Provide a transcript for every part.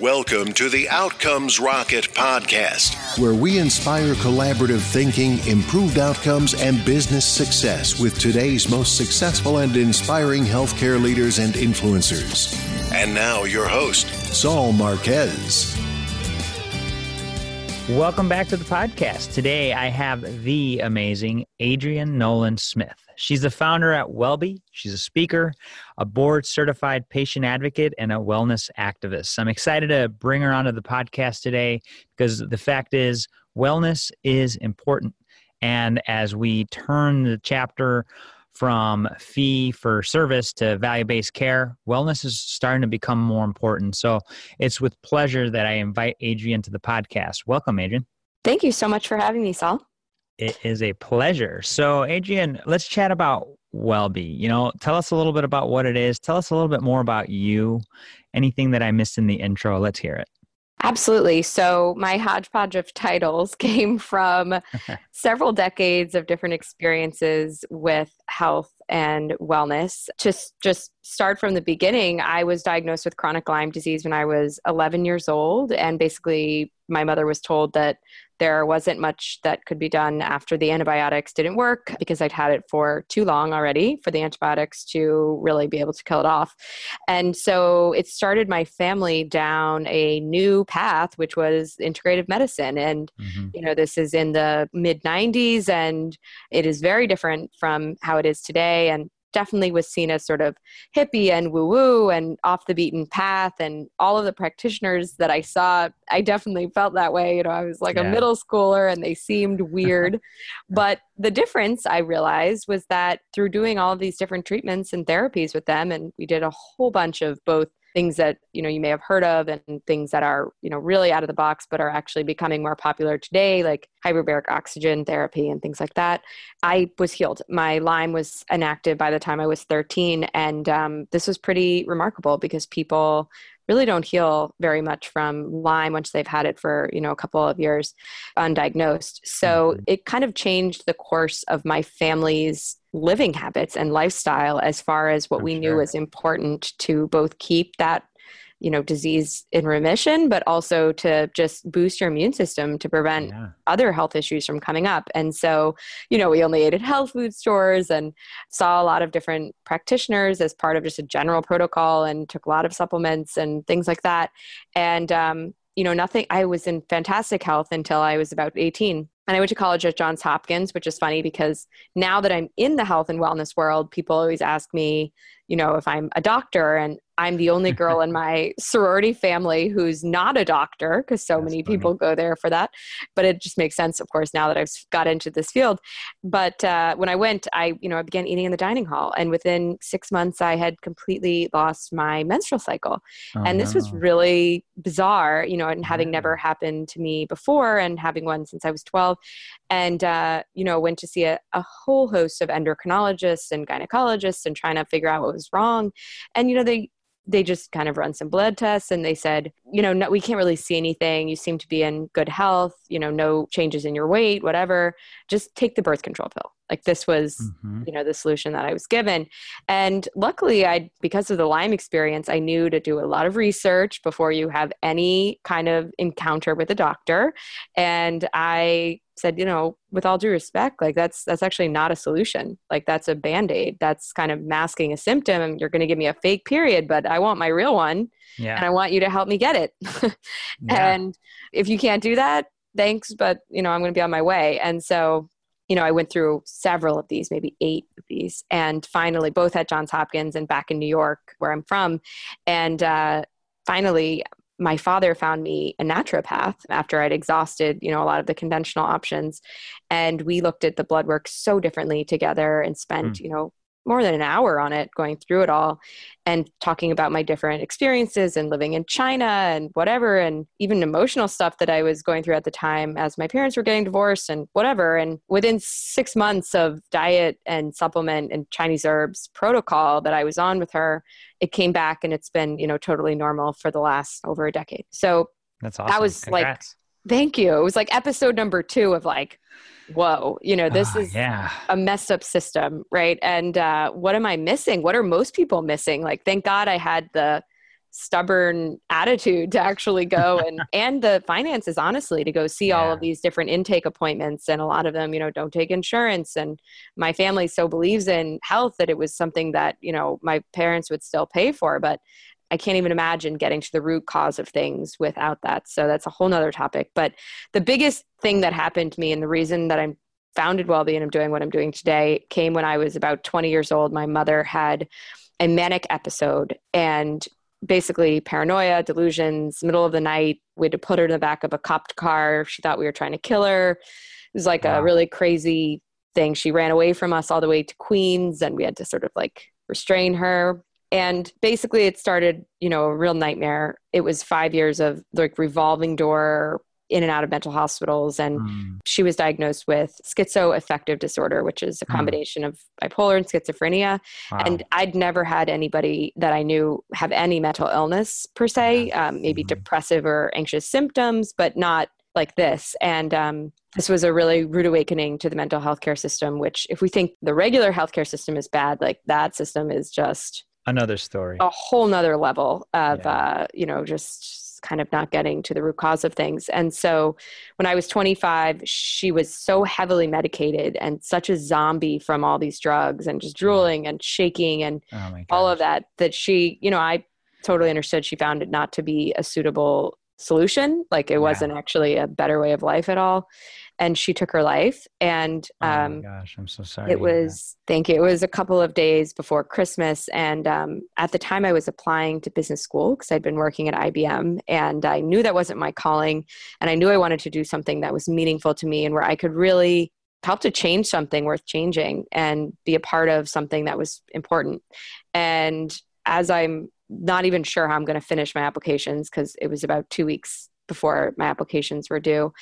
Welcome to the Outcomes Rocket podcast, where we inspire collaborative thinking, improved outcomes, and business success with today's most successful and inspiring healthcare leaders and influencers. And now, your host, Saul Marquez. Welcome back to the podcast. Today, I have the amazing Adrian Nolan Smith. She's the founder at Wellbe. She's a speaker, a board certified patient advocate, and a wellness activist. I'm excited to bring her onto the podcast today because the fact is, wellness is important. And as we turn the chapter from fee for service to value based care, wellness is starting to become more important. So it's with pleasure that I invite Adrian to the podcast. Welcome, Adrian. Thank you so much for having me, Saul. It is a pleasure. So, Adrian, let's chat about Wellbe. You know, tell us a little bit about what it is. Tell us a little bit more about you. Anything that I missed in the intro, let's hear it. Absolutely. So, my hodgepodge of titles came from several decades of different experiences with health and wellness. Just just start from the beginning, I was diagnosed with chronic Lyme disease when I was 11 years old and basically my mother was told that there wasn't much that could be done after the antibiotics didn't work because I'd had it for too long already for the antibiotics to really be able to kill it off. And so it started my family down a new path, which was integrative medicine. And, mm-hmm. you know, this is in the mid 90s and it is very different from how it is today. And definitely was seen as sort of hippie and woo woo and off the beaten path. And all of the practitioners that I saw, I definitely felt that way. You know, I was like yeah. a middle schooler and they seemed weird. but the difference I realized was that through doing all of these different treatments and therapies with them, and we did a whole bunch of both things that you know you may have heard of and things that are you know really out of the box but are actually becoming more popular today like hyperbaric oxygen therapy and things like that. I was healed. My lyme was inactive by the time i was 13 and um, this was pretty remarkable because people really don't heal very much from Lyme once they've had it for you know a couple of years undiagnosed. So mm-hmm. it kind of changed the course of my family's living habits and lifestyle as far as what I'm we sure. knew was important to both keep that you know disease in remission but also to just boost your immune system to prevent yeah. other health issues from coming up. And so you know we only ate at health food stores and saw a lot of different practitioners as part of just a general protocol and took a lot of supplements and things like that. And um, you know nothing i was in fantastic health until i was about 18 and I went to college at Johns Hopkins, which is funny because now that I'm in the health and wellness world, people always ask me, you know, if I'm a doctor. And I'm the only girl in my sorority family who's not a doctor because so That's many funny. people go there for that. But it just makes sense, of course, now that I've got into this field. But uh, when I went, I, you know, I began eating in the dining hall. And within six months, I had completely lost my menstrual cycle. Oh, and this no. was really bizarre, you know, and having yeah. never happened to me before and having one since I was 12. And, uh, you know, went to see a, a whole host of endocrinologists and gynecologists and trying to figure out what was wrong. And, you know, they, they just kind of run some blood tests and they said, you know, no, we can't really see anything. You seem to be in good health, you know, no changes in your weight, whatever. Just take the birth control pill. Like this was, mm-hmm. you know, the solution that I was given. And luckily, I, because of the Lyme experience, I knew to do a lot of research before you have any kind of encounter with a doctor. And I said, you know, with all due respect, like that's that's actually not a solution. Like that's a band-aid. That's kind of masking a symptom. You're gonna give me a fake period, but I want my real one. Yeah. And I want you to help me get it. yeah. And if you can't do that, thanks, but you know, I'm gonna be on my way. And so you know, I went through several of these, maybe eight of these, and finally, both at Johns Hopkins and back in New York, where I'm from. And uh, finally, my father found me a naturopath after I'd exhausted, you know, a lot of the conventional options. And we looked at the blood work so differently together and spent, mm. you know, more than an hour on it going through it all and talking about my different experiences and living in China and whatever and even emotional stuff that I was going through at the time as my parents were getting divorced and whatever. And within 6 months of diet and supplement and Chinese herbs protocol that I was on with her it came back and it's been you know totally normal for the last over a decade. So that's awesome. that was Congrats. like thank you. It was like episode number 2 of like whoa you know this uh, is yeah. a messed up system right? And uh, what am i missing? What are most people missing? Like thank god i had the stubborn attitude to actually go and and the finances honestly to go see yeah. all of these different intake appointments. And a lot of them you know don't take insurance. And my family so believes in health that it was something that you know my parents would still pay for. But I can't even imagine getting to the root cause of things without that. So that's a whole nother topic. But the biggest thing that happened to me and the reason that I'm founded Wellbe and I'm doing what I'm doing today came when I was about 20 years old. My mother had a manic episode and basically paranoia, delusions, middle of the night. We had to put her in the back of a copped car. She thought we were trying to kill her. It was like wow. a really crazy thing. She ran away from us all the way to Queens and we had to sort of like restrain her. And basically it started, you know, a real nightmare. It was five years of like revolving door in and out of mental hospitals. And mm. she was diagnosed with schizoaffective disorder, which is a hmm. combination mm. of bipolar and schizophrenia. Wow. And I'd never had anybody that I knew have any mental illness per se, um, maybe mm. depressive or anxious symptoms, but not like this. And um, this was a really rude awakening to the mental health care system, which, if we think the regular healthcare system is bad, like that system is just another story, a whole nother level of, yeah. uh, you know, just kind of not getting to the root cause of things. And so when I was 25, she was so heavily medicated and such a zombie from all these drugs and just drooling and shaking and oh all of that, that she, you know, I totally understood she found it not to be a suitable solution. Like it yeah. wasn't actually a better way of life at all and she took her life. And um, oh um, gosh, I'm so sorry. It was thank you. It was a couple of days before Christmas, and um, at the time I was applying to business school because I'd been working at IBM, and I knew that wasn't my calling, and I knew I wanted to do something that was meaningful to me and where I could really help to change something worth changing and be a part of something that was important. And as I'm not even sure how I'm going to finish my applications because it was about two weeks before my applications were due.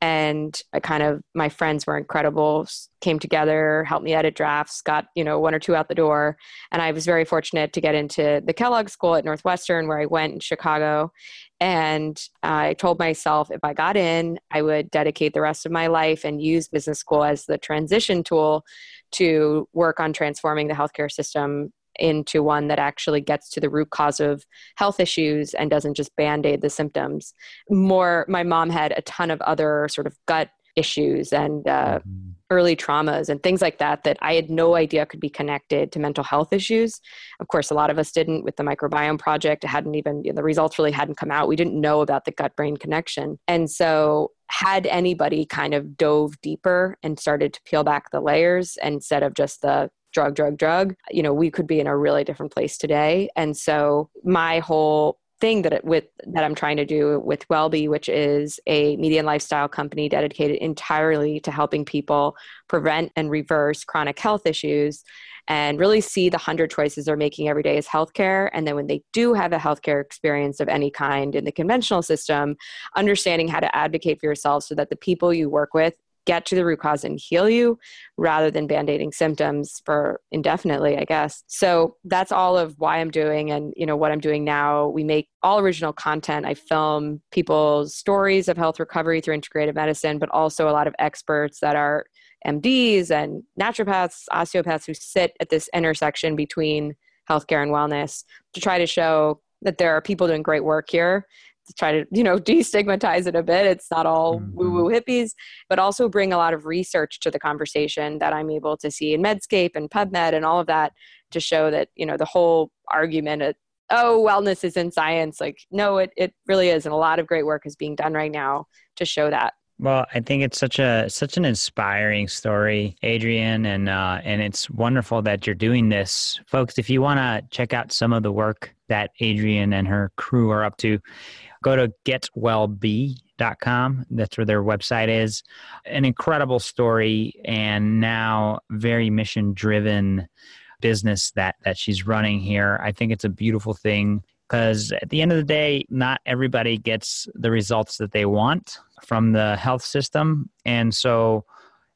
And i kind of my friends were incredible came together helped me edit drafts got you know one or two out the door. And i was very fortunate to get into the kellogg school at northwestern where i went in chicago. And i told myself if i got in i would dedicate the rest of my life and use business school as the transition tool to work on transforming the healthcare system into one that actually gets to the root cause of health issues and doesn't just band aid the symptoms. More, my mom had a ton of other sort of gut issues and uh, mm-hmm. early traumas and things like that that I had no idea could be connected to mental health issues. Of course, a lot of us didn't with the microbiome project. It hadn't even, you know, the results really hadn't come out. We didn't know about the gut brain connection. And so, had anybody kind of dove deeper and started to peel back the layers instead of just the drug, drug, drug, you know, we could be in a really different place today. And so my whole thing that it, with that I'm trying to do with Wellbe, which is a media and lifestyle company dedicated entirely to helping people prevent and reverse chronic health issues and really see the hundred choices they're making every day as healthcare. And then when they do have a healthcare experience of any kind in the conventional system, understanding how to advocate for yourself so that the people you work with get to the root cause and heal you rather than band-aiding symptoms for indefinitely i guess. So that's all of why i'm doing and you know what i'm doing now. We make all original content. I film people's stories of health recovery through integrative medicine but also a lot of experts that are mds and naturopaths osteopaths who sit at this intersection between healthcare and wellness to try to show that there are people doing great work here to try to you know destigmatize it a bit it's not all mm-hmm. woo woo hippies but also bring a lot of research to the conversation that i'm able to see in medscape and pubmed and all of that to show that you know the whole argument of oh wellness is in science like no it, it really is and a lot of great work is being done right now to show that well, I think it's such a such an inspiring story, Adrian, and uh, and it's wonderful that you're doing this, folks. If you want to check out some of the work that Adrian and her crew are up to, go to getwellbe.com. That's where their website is. An incredible story, and now very mission driven business that that she's running here. I think it's a beautiful thing because at the end of the day, not everybody gets the results that they want from the health system. And so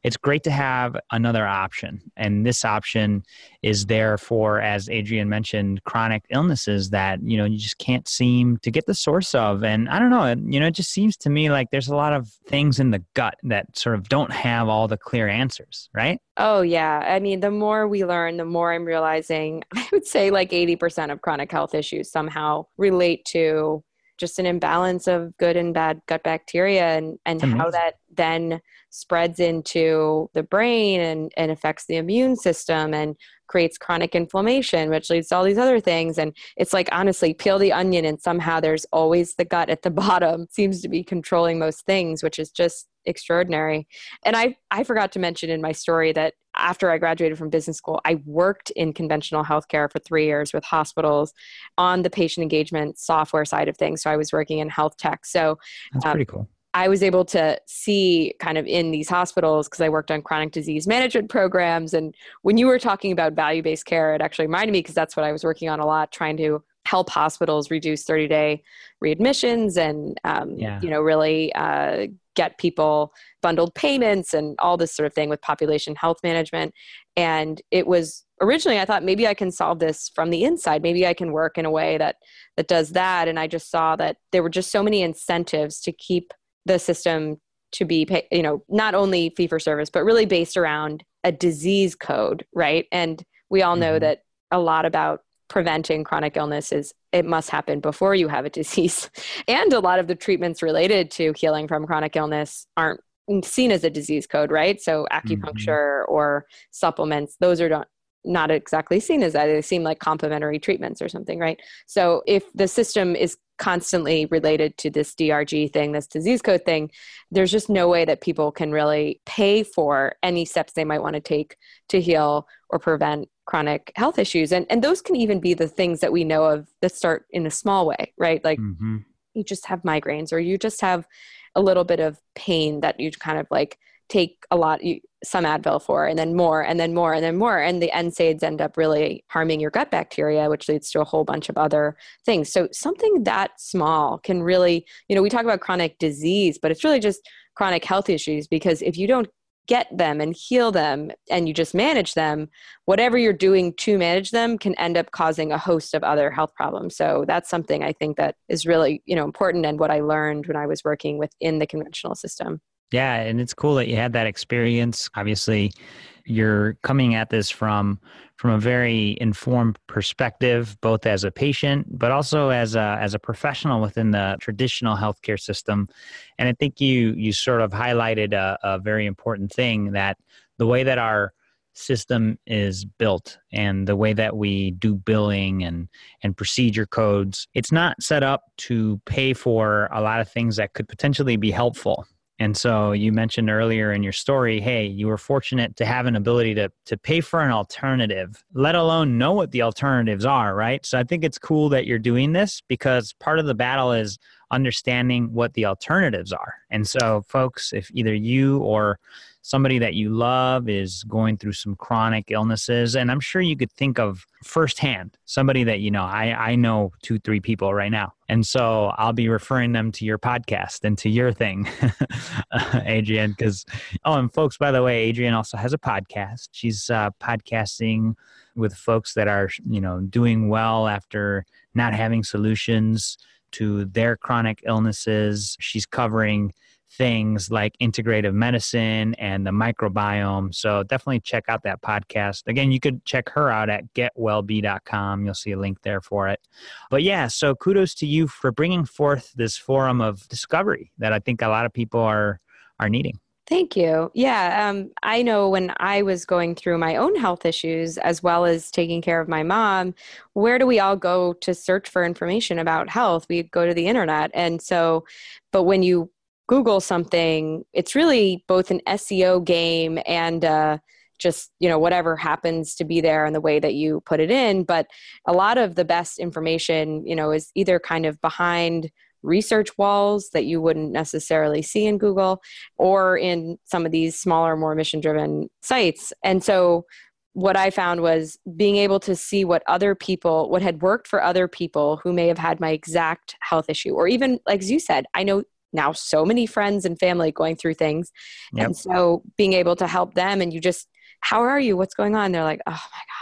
it's great to have another option. And this option is there for, as Adrian mentioned, chronic illnesses that, you know, you just can't seem to get the source of. And I don't know, you know, it just seems to me like there's a lot of things in the gut that sort of don't have all the clear answers, right? Oh, yeah. I mean, the more we learn, the more I'm realizing, I would say like 80% of chronic health issues somehow relate to just an imbalance of good and bad gut bacteria and, and how that then spreads into the brain and, and affects the immune system and creates chronic inflammation, which leads to all these other things. And it's like, honestly, peel the onion, and somehow there's always the gut at the bottom, seems to be controlling most things, which is just extraordinary. And I, I forgot to mention in my story that after I graduated from business school, I worked in conventional healthcare for three years with hospitals on the patient engagement software side of things. So I was working in health tech. So that's um, pretty cool. I was able to see kind of in these hospitals because I worked on chronic disease management programs. And when you were talking about value based care, it actually reminded me because that's what I was working on a lot, trying to help hospitals reduce 30 day readmissions and um, yeah. you know really uh, get people bundled payments and all this sort of thing with population health management and it was originally i thought maybe i can solve this from the inside maybe i can work in a way that that does that and i just saw that there were just so many incentives to keep the system to be pay, you know not only fee for service but really based around a disease code right and we all know mm-hmm. that a lot about preventing chronic illness is it must happen before you have a disease and a lot of the treatments related to healing from chronic illness aren't seen as a disease code right so acupuncture mm-hmm. or supplements those are not not exactly seen as that. They seem like complementary treatments or something, right? So if the system is constantly related to this DRG thing, this disease code thing, there's just no way that people can really pay for any steps they might want to take to heal or prevent chronic health issues. And and those can even be the things that we know of that start in a small way, right? Like mm-hmm. you just have migraines or you just have a little bit of pain that you kind of like take a lot you, some advil for and then more and then more and then more and the nsaids end up really harming your gut bacteria which leads to a whole bunch of other things so something that small can really you know we talk about chronic disease but it's really just chronic health issues because if you don't get them and heal them and you just manage them whatever you're doing to manage them can end up causing a host of other health problems so that's something i think that is really you know important and what i learned when i was working within the conventional system yeah, and it's cool that you had that experience. Obviously, you're coming at this from from a very informed perspective, both as a patient, but also as a as a professional within the traditional healthcare system. And I think you you sort of highlighted a, a very important thing that the way that our system is built and the way that we do billing and and procedure codes it's not set up to pay for a lot of things that could potentially be helpful and so you mentioned earlier in your story, hey, you were fortunate to have an ability to to pay for an alternative, let alone know what the alternatives are, right? So I think it's cool that you're doing this because part of the battle is understanding what the alternatives are. And so folks, if either you or somebody that you love is going through some chronic illnesses and i'm sure you could think of firsthand somebody that you know i i know two three people right now and so i'll be referring them to your podcast and to your thing Adrian. because oh and folks by the way Adrian also has a podcast she's uh, podcasting with folks that are you know doing well after not having solutions to their chronic illnesses she's covering things like integrative medicine and the microbiome. So definitely check out that podcast. Again, you could check her out at getwellbe.com. You'll see a link there for it. But yeah, so kudos to you for bringing forth this forum of discovery that I think a lot of people are are needing. Thank you. Yeah, um, I know when I was going through my own health issues as well as taking care of my mom, where do we all go to search for information about health? We go to the internet. And so, but when you Google something, it's really both an SEO game and uh, just you know whatever happens to be there and the way that you put it in. But a lot of the best information, you know, is either kind of behind research walls that you wouldn't necessarily see in Google or in some of these smaller, more mission driven sites. And so what I found was being able to see what other people, what had worked for other people who may have had my exact health issue, or even, like you said, I know now so many friends and family going through things. Yep. And so being able to help them and you just, how are you? What's going on? They're like, oh my God,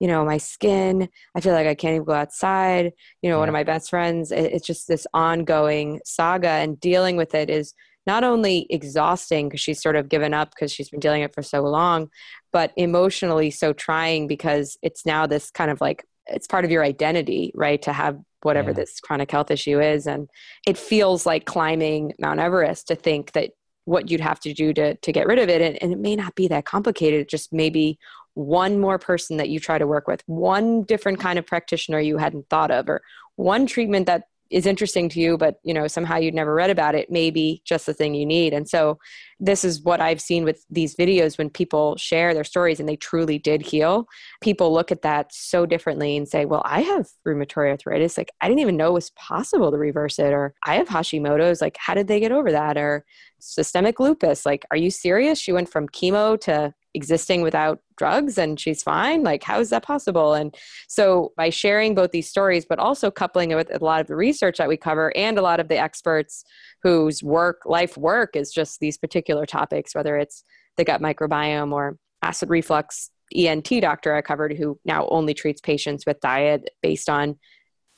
you know, my skin, I feel like I can't even go outside. You know, yeah. one of my best friends, it's just this ongoing saga and dealing with it is not only exhausting because she's sort of given up because she's been dealing it for so long, but emotionally so trying because it's now this kind of like it's part of your identity, right? To have whatever yeah. this chronic health issue is. And it feels like climbing Mount Everest to think that what you'd have to do to, to get rid of it. And, and it may not be that complicated, just maybe one more person that you try to work with, one different kind of practitioner you hadn't thought of, or one treatment that is interesting to you but you know somehow you'd never read about it may be just the thing you need. And so this is what i've seen with these videos when people share their stories and they truly did heal. People look at that so differently and say well i have rheumatoid arthritis. Like i didn't even know it was possible to reverse it or i have hashimoto's. Like how did they get over that? or systemic lupus. Like are you serious? She went from chemo to existing without drugs and she's fine like how is that possible? And so by sharing both these stories but also coupling it with a lot of the research that we cover and a lot of the experts whose work life work is just these particular topics whether it's the gut microbiome or acid reflux ENT doctor I covered who now only treats patients with diet based on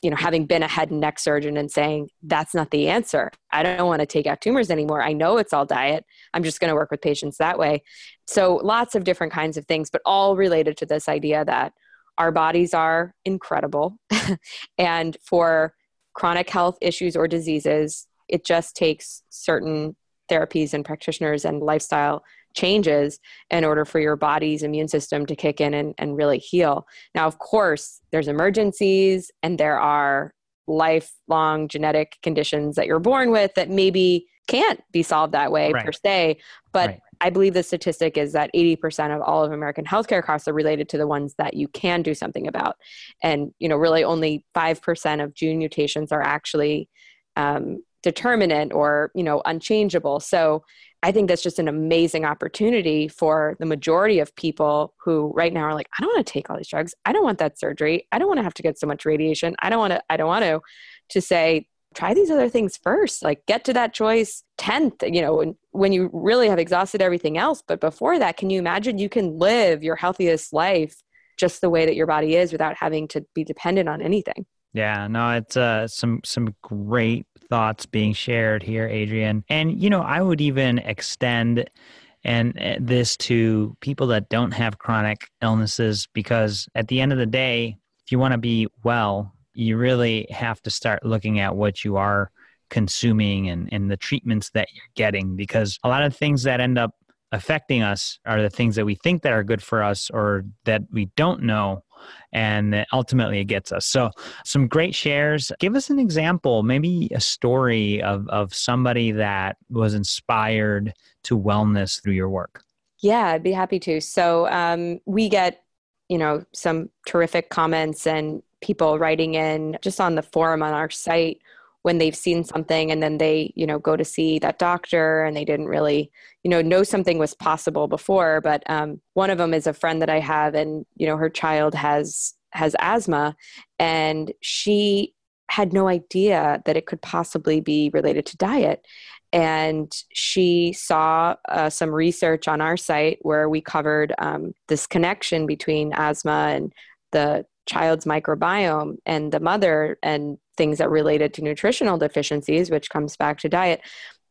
you know having been a head and neck surgeon and saying that's not the answer. I don't want to take out tumors anymore. I know it's all diet. I'm just going to work with patients that way. So lots of different kinds of things but all related to this idea that our bodies are incredible. And for chronic health issues or diseases it just takes certain therapies and practitioners and lifestyle changes in order for your body's immune system to kick in and, and really heal. Now, of course, there's emergencies and there are lifelong genetic conditions that you're born with that maybe can't be solved that way right. per se. But right. I believe the statistic is that 80% of all of American healthcare costs are related to the ones that you can do something about. And, you know, really only 5% of gene mutations are actually um, determinate or, you know, unchangeable. So I think that's just an amazing opportunity for the majority of people who right now are like, I don't want to take all these drugs. I don't want that surgery. I don't want to have to get so much radiation. I don't want to, I don't want to, to say, try these other things first. Like get to that choice 10th, you know, when, when you really have exhausted everything else. But before that, can you imagine you can live your healthiest life just the way that your body is without having to be dependent on anything? Yeah, no, it's uh, some some great thoughts being shared here, Adrian. And you know, I would even extend and uh, this to people that don't have chronic illnesses because at the end of the day, if you want to be well, you really have to start looking at what you are consuming and, and the treatments that you're getting because a lot of things that end up affecting us are the things that we think that are good for us or that we don't know and ultimately it gets us. So, some great shares. Give us an example, maybe a story of, of somebody that was inspired to wellness through your work. Yeah, I'd be happy to. So, um, we get, you know, some terrific comments and people writing in just on the forum on our site when they've seen something and then they you know go to see that doctor and they didn't really you know know something was possible before. But um, one of them is a friend that i have and you know her child has has asthma and she had no idea that it could possibly be related to diet. And she saw uh, some research on our site where we covered um, this connection between asthma and the child's microbiome and the mother and things that related to nutritional deficiencies which comes back to diet.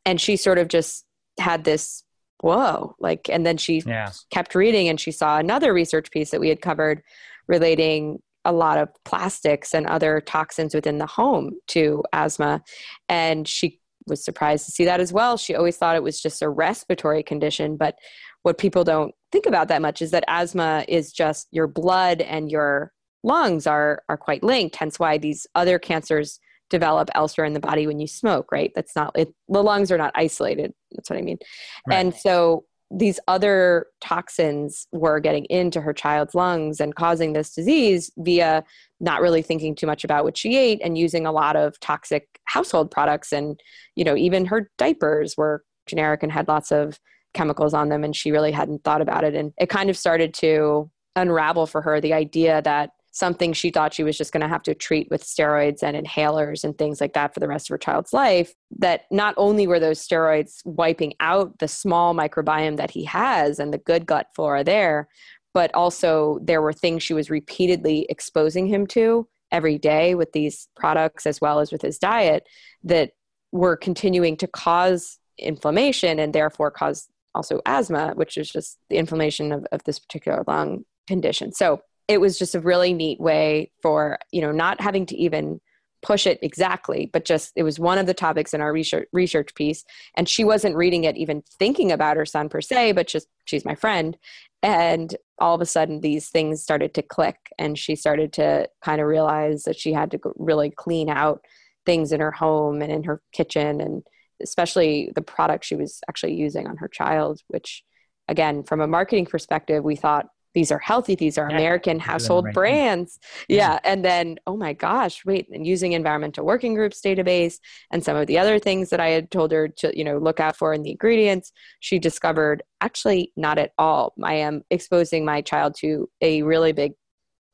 And she sort of just had this whoa like and then she yeah. kept reading and she saw another research piece that we had covered relating a lot of plastics and other toxins within the home to asthma. And she was surprised to see that as well. She always thought it was just a respiratory condition but what people don't think about that much is that asthma is just your blood and your lungs are are quite linked hence why these other cancers develop elsewhere in the body when you smoke right? That's not it, the lungs are not isolated that's what i mean. Right. and so these other toxins were getting into her child's lungs and causing this disease via not really thinking too much about what she ate and using a lot of toxic household products. And you know even her diapers were generic and had lots of chemicals on them and she really hadn't thought about it. And it kind of started to unravel for her the idea that something she thought she was just going to have to treat with steroids and inhalers and things like that for the rest of her child's life. That not only were those steroids wiping out the small microbiome that he has and the good gut flora there, but also there were things she was repeatedly exposing him to every day with these products as well as with his diet that were continuing to cause inflammation and therefore cause also asthma, which is just the inflammation of, of this particular lung condition. So it was just a really neat way for, you know, not having to even push it exactly, but just it was one of the topics in our research research piece. And she wasn't reading it even thinking about her son per se, but just she's my friend. And all of a sudden these things started to click and she started to kind of realize that she had to really clean out things in her home and in her kitchen and especially the product she was actually using on her child, which again, from a marketing perspective, we thought these are healthy, these are yeah, American household right brands. Yeah. yeah. And then, oh my gosh, wait, and using environmental working groups database and some of the other things that I had told her to, you know, look out for in the ingredients, she discovered actually not at all. I am exposing my child to a really big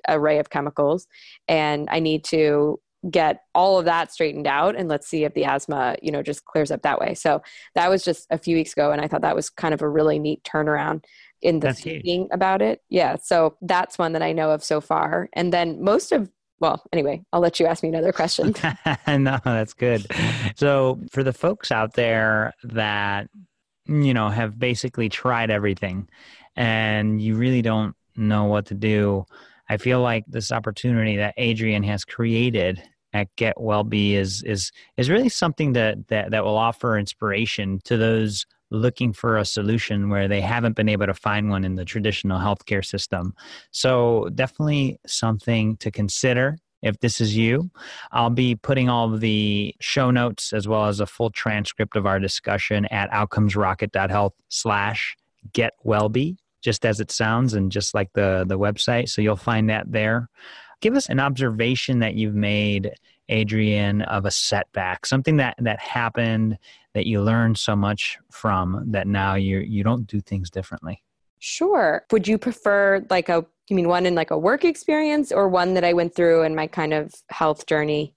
array of chemicals and I need to get all of that straightened out and let's see if the asthma you know just clears up that way so that was just a few weeks ago and i thought that was kind of a really neat turnaround in the that's huge. about it. Yeah so that's one that i know of so far. And then most of well anyway i'll let you ask me another question. No that's good. So for the folks out there that you know have basically tried everything and you really don't know what to do I feel like this opportunity that Adrian has created at Get Wellbe is is is really something that that that will offer inspiration to those looking for a solution where they haven't been able to find one in the traditional healthcare system. So definitely something to consider if this is you. I'll be putting all of the show notes as well as a full transcript of our discussion at outcomesrocket.health slash get wellbe, just as it sounds and just like the, the website. So you'll find that there give us an observation that you've made adrian of a setback something that that happened that you learned so much from that now you you don't do things differently? Sure. Would you prefer like a you mean one in like a work experience or one that i went through in my kind of health journey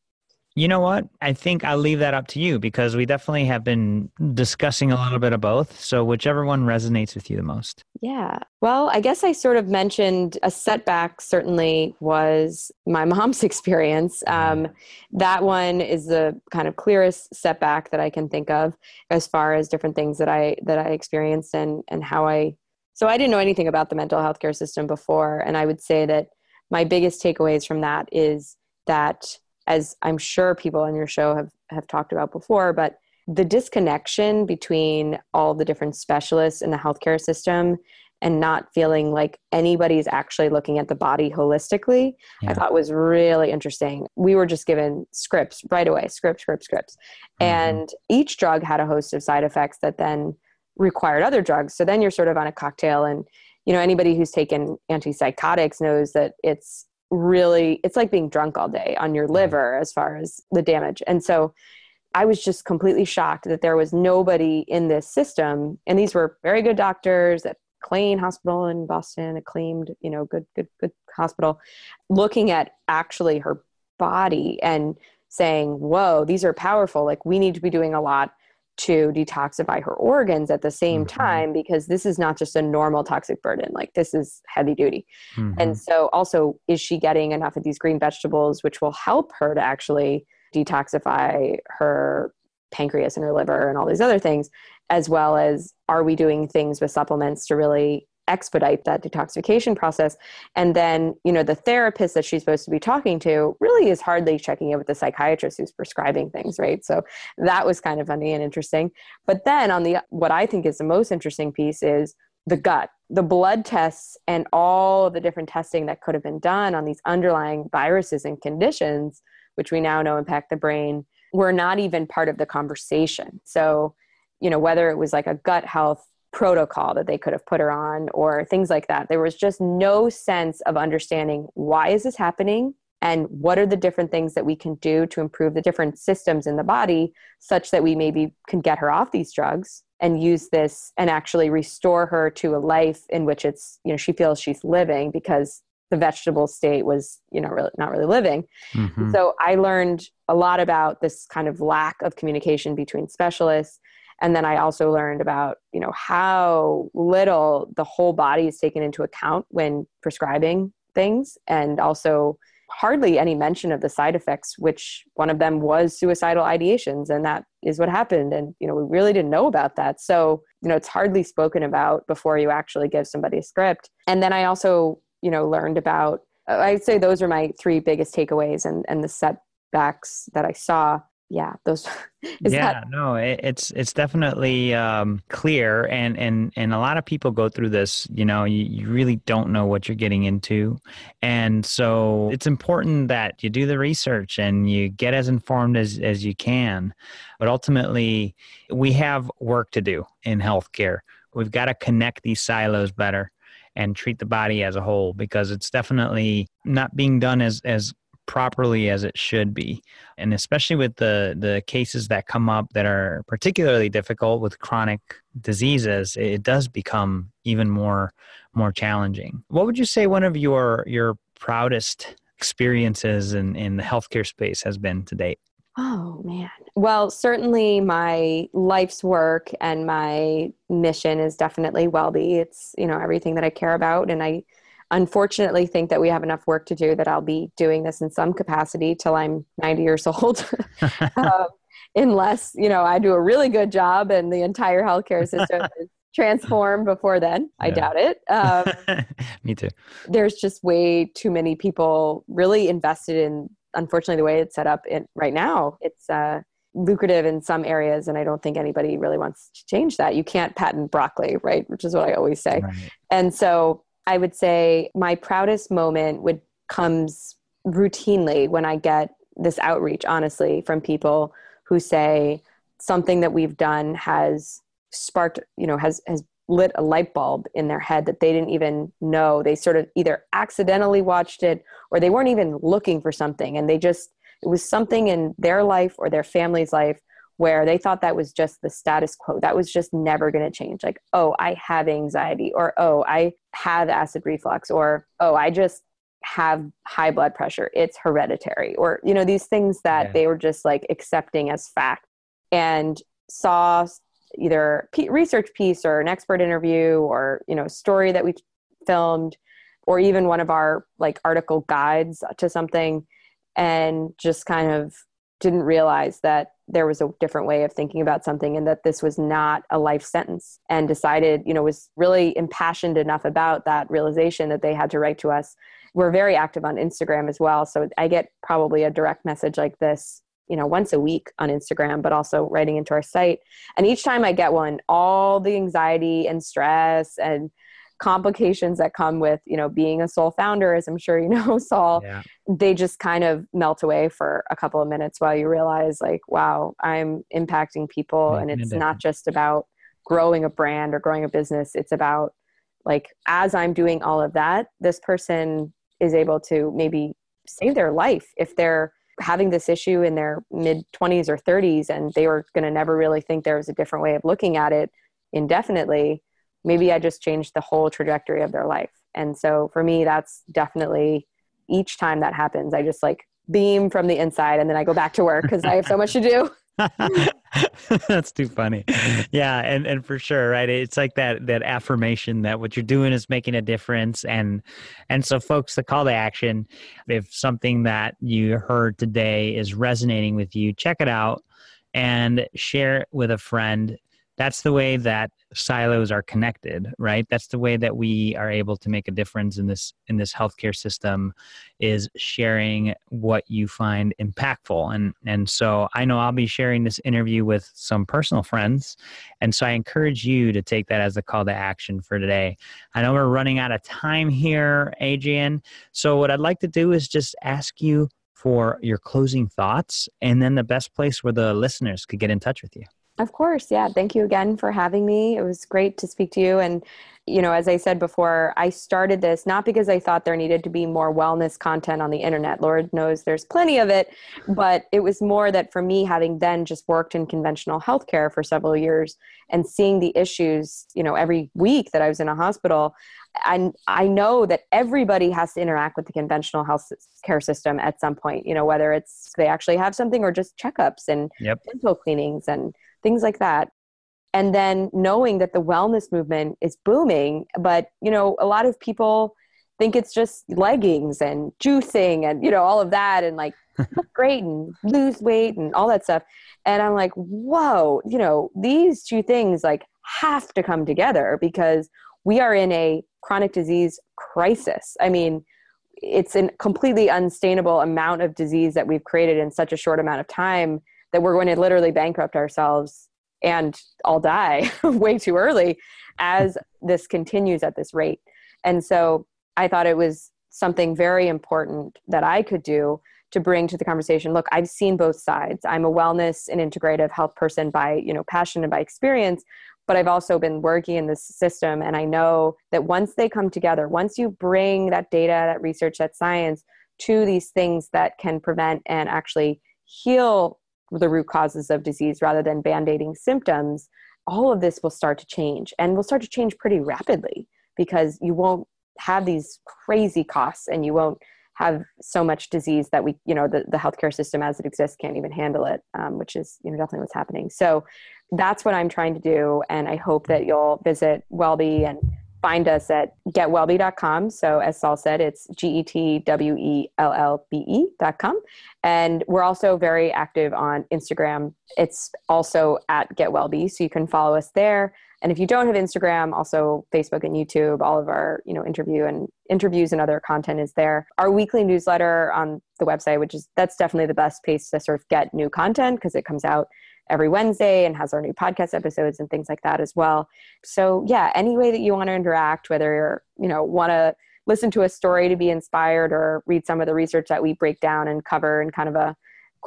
you know what? I think I'll leave that up to you because we definitely have been discussing a little bit of both. So, whichever one resonates with you the most. Yeah. Well, I guess I sort of mentioned a setback, certainly, was my mom's experience. Mm-hmm. Um, that one is the kind of clearest setback that I can think of as far as different things that I that I experienced and and how I so I didn't know anything about the mental health care system before and I would say that my biggest takeaways from that is that as I'm sure people on your show have, have talked about before, but the disconnection between all the different specialists in the healthcare system and not feeling like anybody's actually looking at the body holistically, yeah. I thought was really interesting. We were just given scripts right away, script, script, scripts. Mm-hmm. And each drug had a host of side effects that then required other drugs. So then you're sort of on a cocktail and you know anybody who's taken antipsychotics knows that it's really it's like being drunk all day on your mm-hmm. liver as far as the damage. And so i was just completely shocked that there was nobody in this system. And these were very good doctors at McLean Hospital in Boston, acclaimed, you know, good, good, good hospital, looking at actually her body and saying, whoa, these are powerful. Like, we need to be doing a lot to detoxify her organs at the same mm-hmm. time because this is not just a normal toxic burden like this is heavy duty mm-hmm. and so also is she getting enough of these green vegetables which will help her to actually detoxify her pancreas and her liver and all these other things as well as are we doing things with supplements to really expedite that detoxification process. And then you know the therapist that she's supposed to be talking to really is hardly checking in with the psychiatrist who's prescribing things right? So that was kind of funny and interesting. But then on the what i think is the most interesting piece is the gut. The blood tests and all the different testing that could have been done on these underlying viruses and conditions which we now know impact the brain were not even part of the conversation. So you know whether it was like a gut health protocol that they could have put her on or things like that. There was just no sense of understanding why is this happening and what are the different things that we can do to improve the different systems in the body such that we maybe can get her off these drugs and use this and actually restore her to a life in which it's you know she feels she's living because the vegetable state was you know really not really living. Mhm. so i learned a lot about this kind of lack of communication between specialists and then i also learned about you know how little the whole body is taken into account when prescribing things and also hardly any mention of the side effects which one of them was suicidal ideations and that is what happened and you know we really didn't know about that. So you know it's hardly spoken about before you actually give somebody a script. And then i also you know learned about i'd say those are my three biggest takeaways and and the setbacks that i saw yeah those yeah that no it, it's it's definitely um, clear and and and a lot of people go through this you know you, you really don't know what you're getting into and so it's important that you do the research and you get as informed as as you can but ultimately we have work to do in healthcare. We've got to connect these silos better and treat the body as a whole because it's definitely not being done as as properly as it should be and especially with the the cases that come up that are particularly difficult with chronic diseases it does become even more more challenging what would you say one of your your proudest experiences in in the healthcare space has been to date Oh man. Well, certainly my life's work and my mission is definitely Wellbe. It's, you know, everything that I care about and I unfortunately think that we have enough work to do that I'll be doing this in some capacity till I'm 90 years old. um, unless, you know, I do a really good job and the entire healthcare system is transformed before then. I doubt it. Um, me too there's just way too many people really invested in unfortunately the way it's set up in, right now it's uh, lucrative in some areas and i don't think anybody really wants to change that you can't patent broccoli right which is what i always say Right. and so i would say my proudest moment would comes routinely when i get this outreach honestly from people who say something that we've done has sparked you know has has lit a light bulb in their head that they didn't even know. They sort of either accidentally watched it or they weren't even looking for something. And they just it was something in their life or their family's life where they thought that was just the status quo. That was just never going to change. Like oh i have anxiety or oh i have acid reflux or oh i just have high blood pressure. It's hereditary or you know these things that Yeah. they were just like accepting as fact. And saw either research piece or an expert interview or you know story that we filmed or even one of our like article guides to something and just kind of didn't realize that there was a different way of thinking about something and that this was not a life sentence and decided you know was really impassioned enough about that realization that they had to write to us. We're very active on instagram as well. So i get probably a direct message like this you know once a week on instagram but also writing into our site. And each time i get one all the anxiety and stress and complications that come with you know being a sole founder as i'm sure you know saul yeah. they just kind of melt away for a couple of minutes while you realize like wow i'm impacting people. And Making it's not just about growing a brand or growing a business. It's about like as i'm doing all of that this person is able to maybe save their life if they're having this issue in their mid 20s or 30s and they were going to never really think there was a different way of looking at it indefinitely maybe i just changed the whole trajectory of their life and so for me that's definitely each time that happens i just like beam from the inside and then i go back to work because i have so much to do That's too funny. Yeah, and and for sure, right? It's like that that affirmation that what you're doing is making a difference and and so folks, the call to action, if something that you heard today is resonating with you, check it out and share it with a friend. That's the way that silos are connected, right? That's the way that we are able to make a difference in this in this healthcare system is sharing what you find impactful. And and so i know i'll be sharing this interview with some personal friends. And so i encourage you to take that as a call to action for today. I know we're running out of time here adrian. So what i'd like to do is just ask you for your closing thoughts. And then the best place where the listeners could get in touch with you Of course. Yeah. Thank you again for having me. It was great to speak to you. And, you know, as I said before, I started this not because I thought there needed to be more wellness content on the internet. Lord knows there's plenty of it. But it was more that for me, having then just worked in conventional healthcare for several years and seeing the issues, you know, every week that I was in a hospital, and I know that everybody has to interact with the conventional health care system at some point, you know, whether it's they actually have something or just checkups and Yep. dental cleanings and things like that. And then knowing that the wellness movement is booming, but, you know, a lot of people think it's just leggings and juicing and, you know, all of that and like look great and lose weight and all that stuff. And I'm like, whoa, you know, these two things like have to come together because we are in a chronic disease crisis. I mean, it's a completely unsustainable amount of disease that we've created in such a short amount of time that we're going to literally bankrupt ourselves and all die way too early as this continues at this rate. And so I thought it was something very important that I could do to bring to the conversation. Look, I've seen both sides. I'm a wellness and integrative health person by, you know, passion and by experience, but I've also been working in this system and I know that once they come together, once you bring that data, that research, that science to these things that can prevent and actually heal the root causes of disease rather than band-aiding symptoms, all of this will start to change and will start to change pretty rapidly because you won't have these crazy costs and you won't have so much disease that we you know the, the healthcare system as it exists can't even handle it um, which is you know definitely what's happening. So that's what i'm trying to do and i hope that you'll visit wellbe and find us at getwellbe.com so as saul said it's g-e-t-w-e-l-l-b-e dot com. And we're also very active on instagram. It's also at getwellbe. So you can follow us there and if you don't have instagram also facebook and youtube all of our you know interview and interviews and other content is there. Our weekly newsletter on the website which is that's definitely the best place to sort of get new content because it comes out every wednesday and has our new podcast episodes and things like that as well. So yeah any way that you want to interact whether you're you know want to listen to a story to be inspired or read some of the research that we break down and cover in kind of a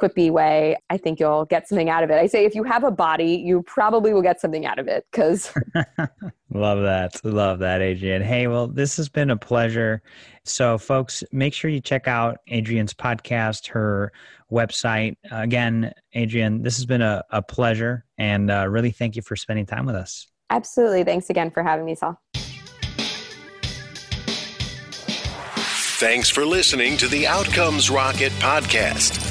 quippy way, I think you'll get something out of it. I say if you have a body, you probably will get something out of it because. Love that. Love that, Adrienne. Hey, well, this has been a pleasure. So, folks, make sure you check out Adrienne's podcast, her website. Again, Adrienne, this has been a, a pleasure and uh, really thank you for spending time with us. Absolutely. Thanks again for having me, Saul. Thanks for listening to the Outcomes Rocket podcast.